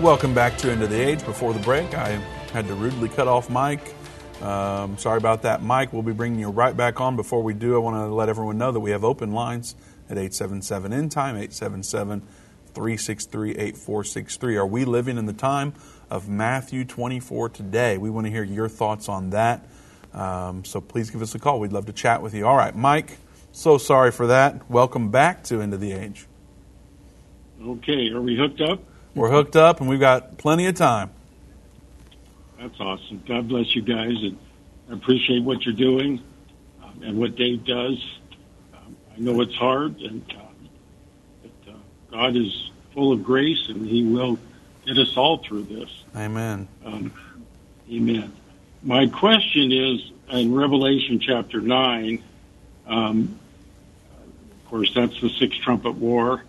Welcome back to End of the Age. Before the break, I had to rudely cut off Mike. Um, sorry about that, Mike. We'll be bringing you right back on. Before we do, I want to let everyone know that we have open lines at 877 End Time, 877 363 8463. Are we living in the time of Matthew 24 today? We want to hear your thoughts on that. Um, so please give us a call. We'd love to chat with you. All right, Mike, so sorry for that. Welcome back to End of the Age. Okay, are we hooked up? We're hooked up and we've got plenty of time. That's awesome. God bless you guys, and I appreciate what you're doing um, and what Dave does. Um, I know it's hard, and uh, but, uh, God is full of grace, and He will get us all through this. Amen. Um, amen. My question is in Revelation chapter 9, um, of course, that's the sixth trumpet war.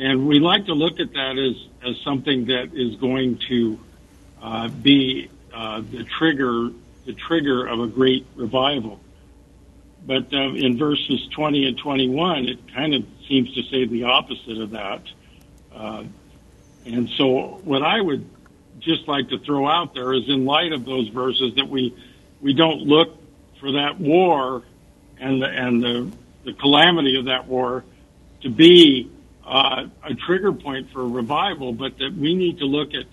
And we like to look at that as, as something that is going to uh, be uh, the trigger the trigger of a great revival. But uh, in verses 20 and 21, it kind of seems to say the opposite of that. Uh, and so, what I would just like to throw out there is, in light of those verses, that we we don't look for that war and the, and the the calamity of that war to be uh, a trigger point for revival, but that we need to look at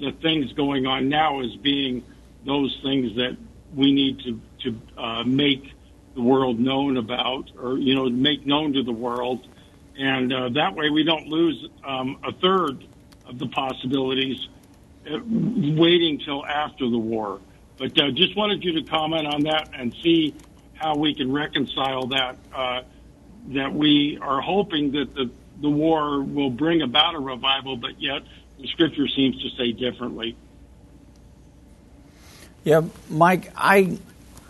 the things going on now as being those things that we need to to uh, make the world known about, or you know, make known to the world, and uh, that way we don't lose um, a third of the possibilities uh, waiting till after the war. But uh, just wanted you to comment on that and see how we can reconcile that. Uh, that we are hoping that the the war will bring about a revival, but yet the scripture seems to say differently. Yeah, Mike, I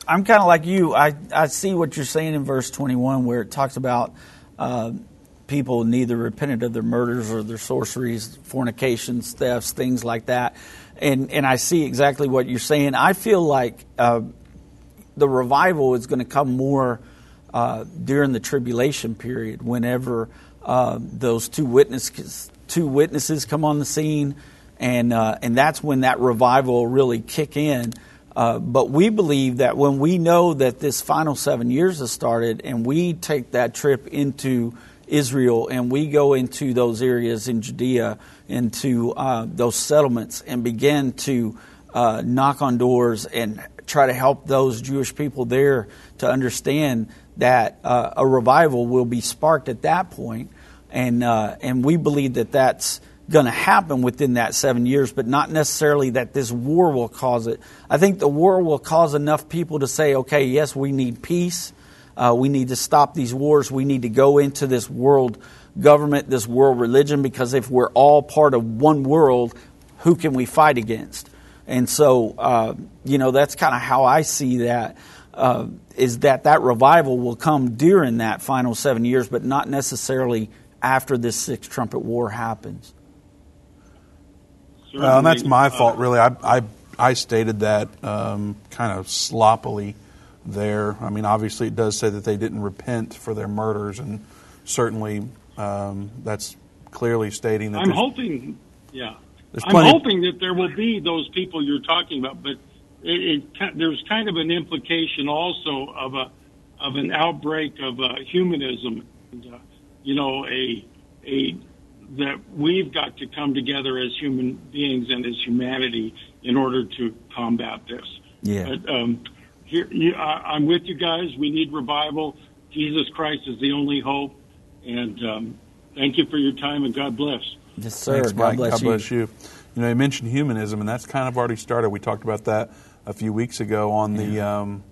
I'm kind of like you. I I see what you're saying in verse 21, where it talks about uh, people neither repented of their murders or their sorceries, fornications, thefts, things like that, and and I see exactly what you're saying. I feel like uh, the revival is going to come more uh, during the tribulation period, whenever uh, those two witnesses two witnesses come on the scene, and uh, and that's when that revival really kick in. Uh, but we believe that when we know that this final seven years has started, and we take that trip into Israel, and we go into those areas in Judea, into uh, those settlements, and begin to uh, knock on doors and try to help those Jewish people there to understand that uh, a revival will be sparked at that point and uh, and we believe that that's going to happen within that seven years, but not necessarily that this war will cause it. I think the war will cause enough people to say, okay, yes, we need peace. Uh, we need to stop these wars. We need to go into this world government, this world religion, because if we're all part of one world, who can we fight against? And so, uh, you know, that's kind of how I see that. Uh, is that that revival will come during that final seven years, but not necessarily after this sixth trumpet war happens. Well, and that's my fault, really. I, I, I stated that um, kind of sloppily there. I mean, obviously, it does say that they didn't repent for their murders, and certainly um, that's clearly stating that. I'm hoping, yeah. I'm hoping that there will be those people you're talking about, but it, it, there's kind of an implication also of a of an outbreak of uh, humanism. And, uh, you know, a a that we've got to come together as human beings and as humanity in order to combat this. Yeah. But, um, here, you, I, I'm with you guys. We need revival. Jesus Christ is the only hope. And um, thank you for your time and God bless. Yes, sir. Thanks, God bless God you. bless you. You know, you mentioned humanism, and that's kind of already started. We talked about that a few weeks ago on the um,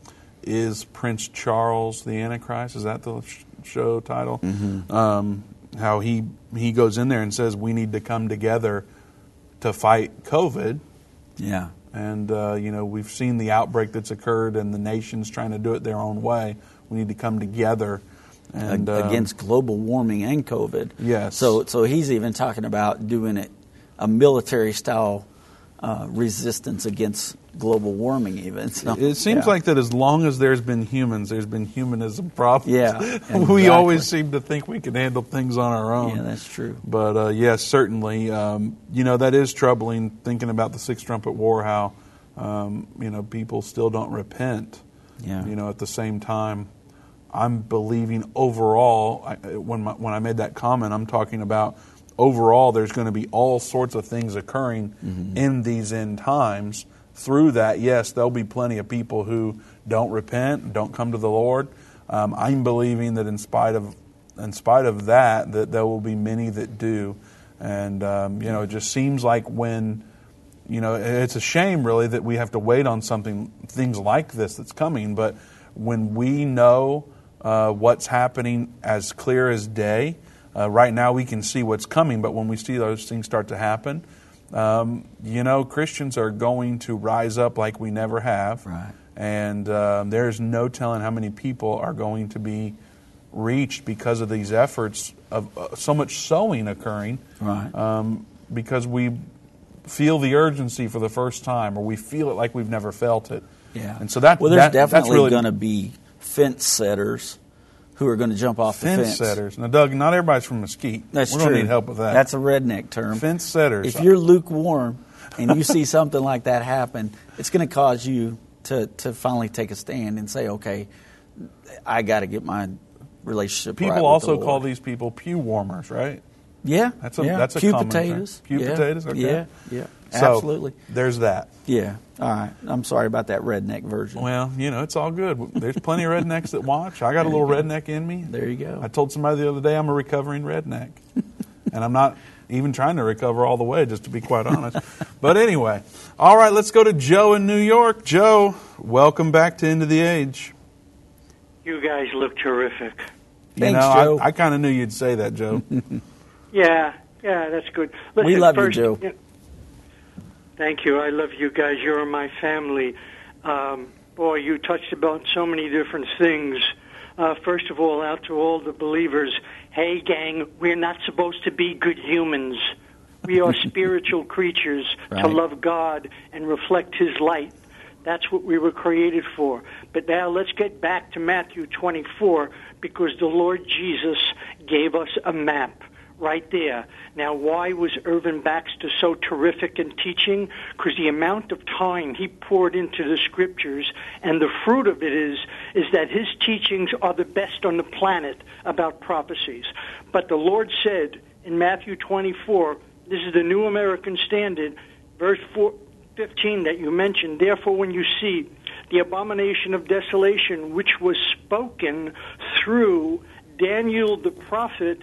"Is Prince Charles the Antichrist?" Is that the sh- show title? Mm-hmm. Um, how he he goes in there and says we need to come together to fight COVID. Yeah. And uh, you know we've seen the outbreak that's occurred, and the nations trying to do it their own way. We need to come together and uh, against global warming and COVID. Yes. So, so he's even talking about doing it a military style uh, resistance against global warming even. So, It seems yeah. like that as long as there's been humans, there's been humanism problems. Yeah, we always seem to think we can handle things on our own. Yeah, that's true. But uh, yes, certainly, um, you know that is troubling. Thinking about the Six Trumpet War, how um, you know people still don't repent. Yeah. You know, at the same time, I'm believing overall. I, when my, when I made that comment, I'm talking about overall. There's going to be all sorts of things occurring Mm-hmm. in these end times. Through that, yes, there'll be plenty of people who don't repent, don't come to the Lord. Um, I'm believing that in spite of in spite of that, that there will be many that do. And um, you know, it just seems like when you know, it's a shame really that we have to wait on something, things like this that's coming. But when we know uh, what's happening as clear as day, uh, right now we can see what's coming. But when we see those things start to happen, um, you know, Christians are going to rise up like we never have. Right. And um, there's no telling how many people are going to be reached because of these efforts of uh, so much sowing occurring Right. um, because we feel the urgency for the first time, or we feel it like we've never felt it. Yeah. And so that well, there's that- definitely really going to be fence setters who are going to jump off fence, the fence. setters. Now, Doug, not everybody's from Mesquite. That's We're true. going to need help with that. That's a redneck term. fence setters. If you're lukewarm and you see something like that happen, it's going to cause you to, to finally take a stand and say, okay, I got to get my relationship people right also the call these people pew warmers, right? Yeah, That's a yeah. that's a pew potatoes. Pew yeah. potatoes. Okay. Yeah, yeah, So, absolutely. There's that. Yeah. All right. I'm sorry about that redneck version. Well, you know, it's all good. There's plenty of rednecks that watch. I got a little go. redneck in me. There you go. I told somebody the other day I'm a recovering redneck. and I'm not even trying to recover all the way, just to be quite honest. but anyway, all right, let's go to Joe in New York. Joe, welcome back to End of the Age. You guys look terrific. You Thanks, know, Joe. I, I kind of knew you'd say that, Joe. Yeah, yeah, that's good. Listen, We love you, first, Joe. Thank you. I love you guys. You're my family. Um, boy, you touched about so many different things. Uh, first of all, out to all the believers, hey, gang, we're not supposed to be good humans. We are spiritual creatures to love God and reflect His light. That's what we were created for. But now let's get back to Matthew 24 because the Lord Jesus gave us a map right there. Now, why was Irvin Baxter so terrific in teaching? Because the amount of time he poured into the scriptures, and the fruit of it is is that his teachings are the best on the planet about prophecies. But the Lord said in Matthew 24, this is the New American Standard, verse 4, 15 that you mentioned. Therefore, when you see the abomination of desolation, which was spoken through Daniel the prophet,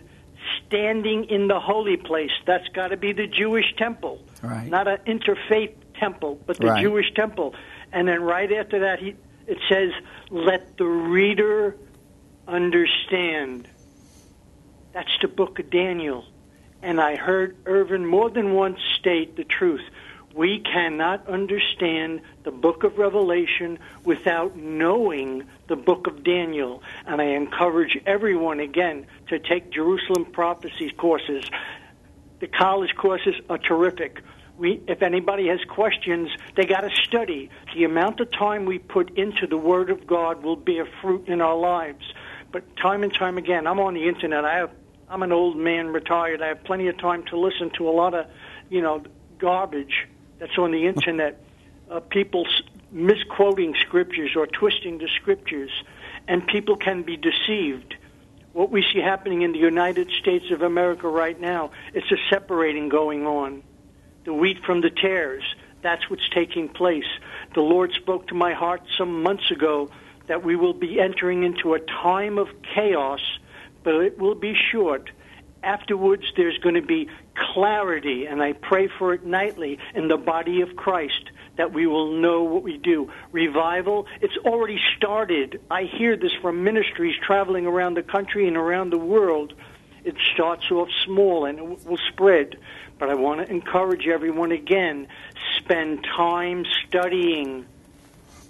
standing in the holy place. That's got to be the Jewish temple, Right. not an interfaith temple, but the Right. Jewish temple. And then right after that, he, it says, "Let the reader understand." That's the book of Daniel. And I heard Irvin more than once state the truth. We cannot understand the book of Revelation without knowing the book of Daniel. And I encourage everyone again to take Jerusalem prophecies courses. The college courses are terrific. We, if anybody has questions, they got to study. The amount of time we put into the Word of God will bear fruit in our lives. But time and time again, I'm on the internet. I have, I'm an old man, retired. I have plenty of time to listen to a lot of, you know, garbage that's on the internet. Uh, people misquoting scriptures or twisting the scriptures, and people can be deceived what we see happening in the United States of America right now, it's a separating going on. The wheat from the tares, that's what's taking place. The Lord spoke to my heart some months ago that we will be entering into a time of chaos, but it will be short. Afterwards, there's going to be clarity, and I pray for it nightly in the body of Christ that we will know what we do. Revival, it's already started. I hear this from ministries traveling around the country and around the world. It starts off small and it will spread. But I want to encourage everyone again spend time studying.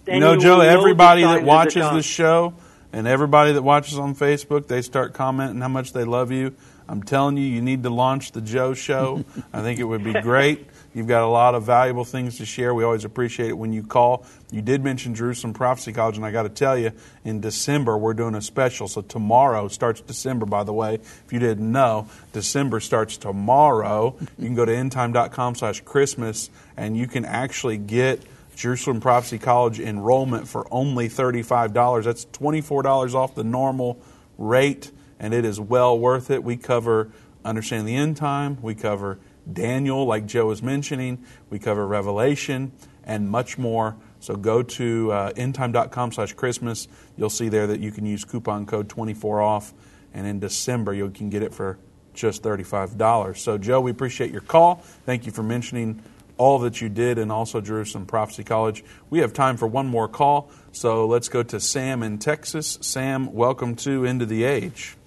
Then you know, you Joe, everybody that watches this show and everybody that watches on Facebook, they start commenting how much they love you. I'm telling you, you need to launch the Joe Show. I think it would be great. You've got a lot of valuable things to share. We always appreciate it when you call. You did mention Jerusalem Prophecy College, and I got to tell you, in December we're doing a special. So tomorrow starts December, by the way. If you didn't know, December starts tomorrow. You can go to endtime.com slash Christmas, and you can actually get Jerusalem Prophecy College enrollment for only $35. That's $24 off the normal rate, and it is well worth it. We cover understanding the end time, we cover Daniel, like Joe was mentioning, we cover Revelation, and much more. So go to uh, endtime.com slash Christmas. You'll see there that you can use coupon code 24 off, and in December you can get it for just $35. So, Joe, we appreciate your call. Thank you for mentioning all that you did and also Jerusalem Prophecy College. We have time for one more call, so let's go to Sam in Texas. Sam, welcome to of the Age.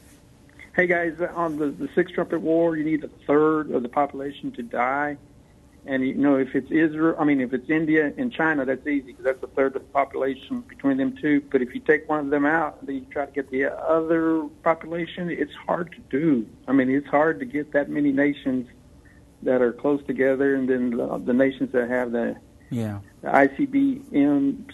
Hey guys, on the, the Sixth Trumpet War, you need a third of the population to die. And you know, if it's Israel, I mean, if it's India and China, that's easy because that's a third of the population between them two. But if you take one of them out, then you try to get the other population. It's hard to do. I mean, it's hard to get that many nations that are close together, and then the, the nations that have the, Yeah. the ICBMs,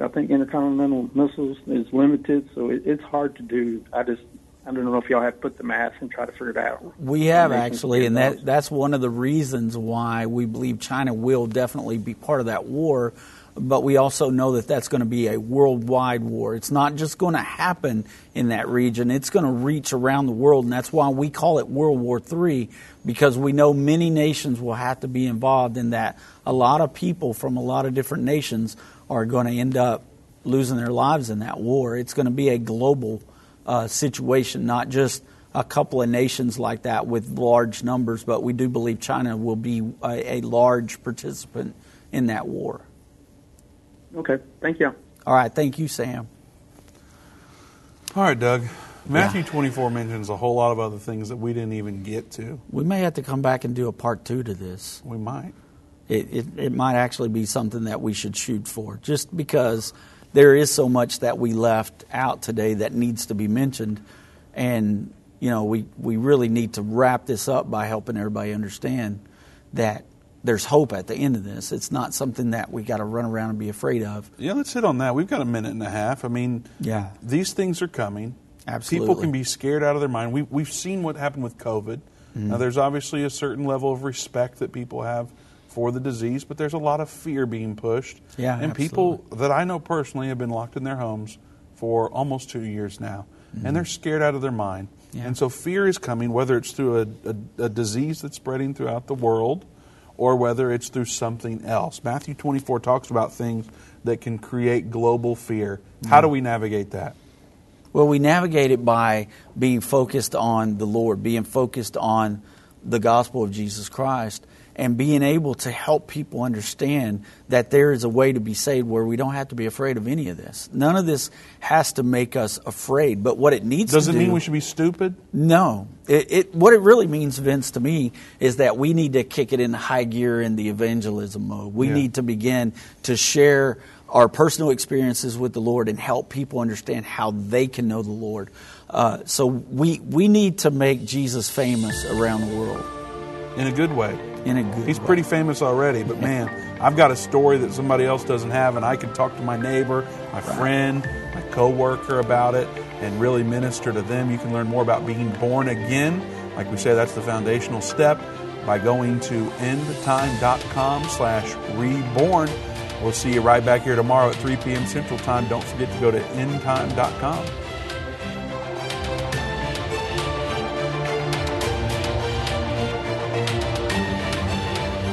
I think intercontinental missiles is limited, so it, it's hard to do. I just I don't know if y'all have put the math and try to figure it out. We have actually, and that that's one of the reasons why we believe China will definitely be part of that war. But we also know that that's going to be a worldwide war. It's not just going to happen in that region. It's going to reach around the world, and that's why we call it World War III, because we know many nations will have to be involved in that. A lot of people from a lot of different nations are going to end up losing their lives in that war. It's going to be a global uh, situation, not just a couple of nations like that with large numbers, but we do believe China will be a, a large participant in that war. Okay, thank you. All right, thank you, Sam. All right, Doug. Matthew 24 mentions a whole lot of other things that we didn't even get to. We may have to come back and do a part two to this. We might. It, it, it might actually be something that we should shoot for, just because there is so much that we left out today that needs to be mentioned. And, you know, we, we really need to wrap this up by helping everybody understand that there's hope at the end of this. It's not something that we got to run around and be afraid of. Yeah, let's hit on that. We've got a minute and a half. I mean, Yeah. these things are coming. Absolutely. People can be scared out of their mind. We, we've seen what happened with COVID. Mm-hmm. Now, there's obviously a certain level of respect that people have for the disease, but there's a lot of fear being pushed. Yeah, and people that I know personally have been locked in their homes for almost two years now, and they're scared out of their mind. Mm-hmm. Yeah. And so fear is coming, whether it's through a, a, a disease that's spreading throughout the world or whether it's through something else. Matthew 24 talks about things that can create global fear. How do we navigate that? Well, we navigate it by being focused on the Lord, being focused on the gospel of Jesus Christ, and being able to help people understand that there is a way to be saved where we don't have to be afraid of any of this. None of this has to make us afraid, but what it needs to be Does to it do, mean we should be stupid? No. It, it, what it really means, Vince, to me, is that we need to kick it into high gear in the evangelism mode. We Yeah. need to begin to share our personal experiences with the Lord and help people understand how they can know the Lord. Uh, so we, we need to make Jesus famous around the world In a good way. in a good He's way. pretty famous already, but man, I've got a story that somebody else doesn't have, and I can talk to my neighbor, my friend, my coworker about it, and really minister to them. You can learn more about being born again. Like we say, that's the foundational step by going to endtime.com slash reborn. We'll see you right back here tomorrow at 3 p.m. Central Time. Don't forget to go to endtime.com.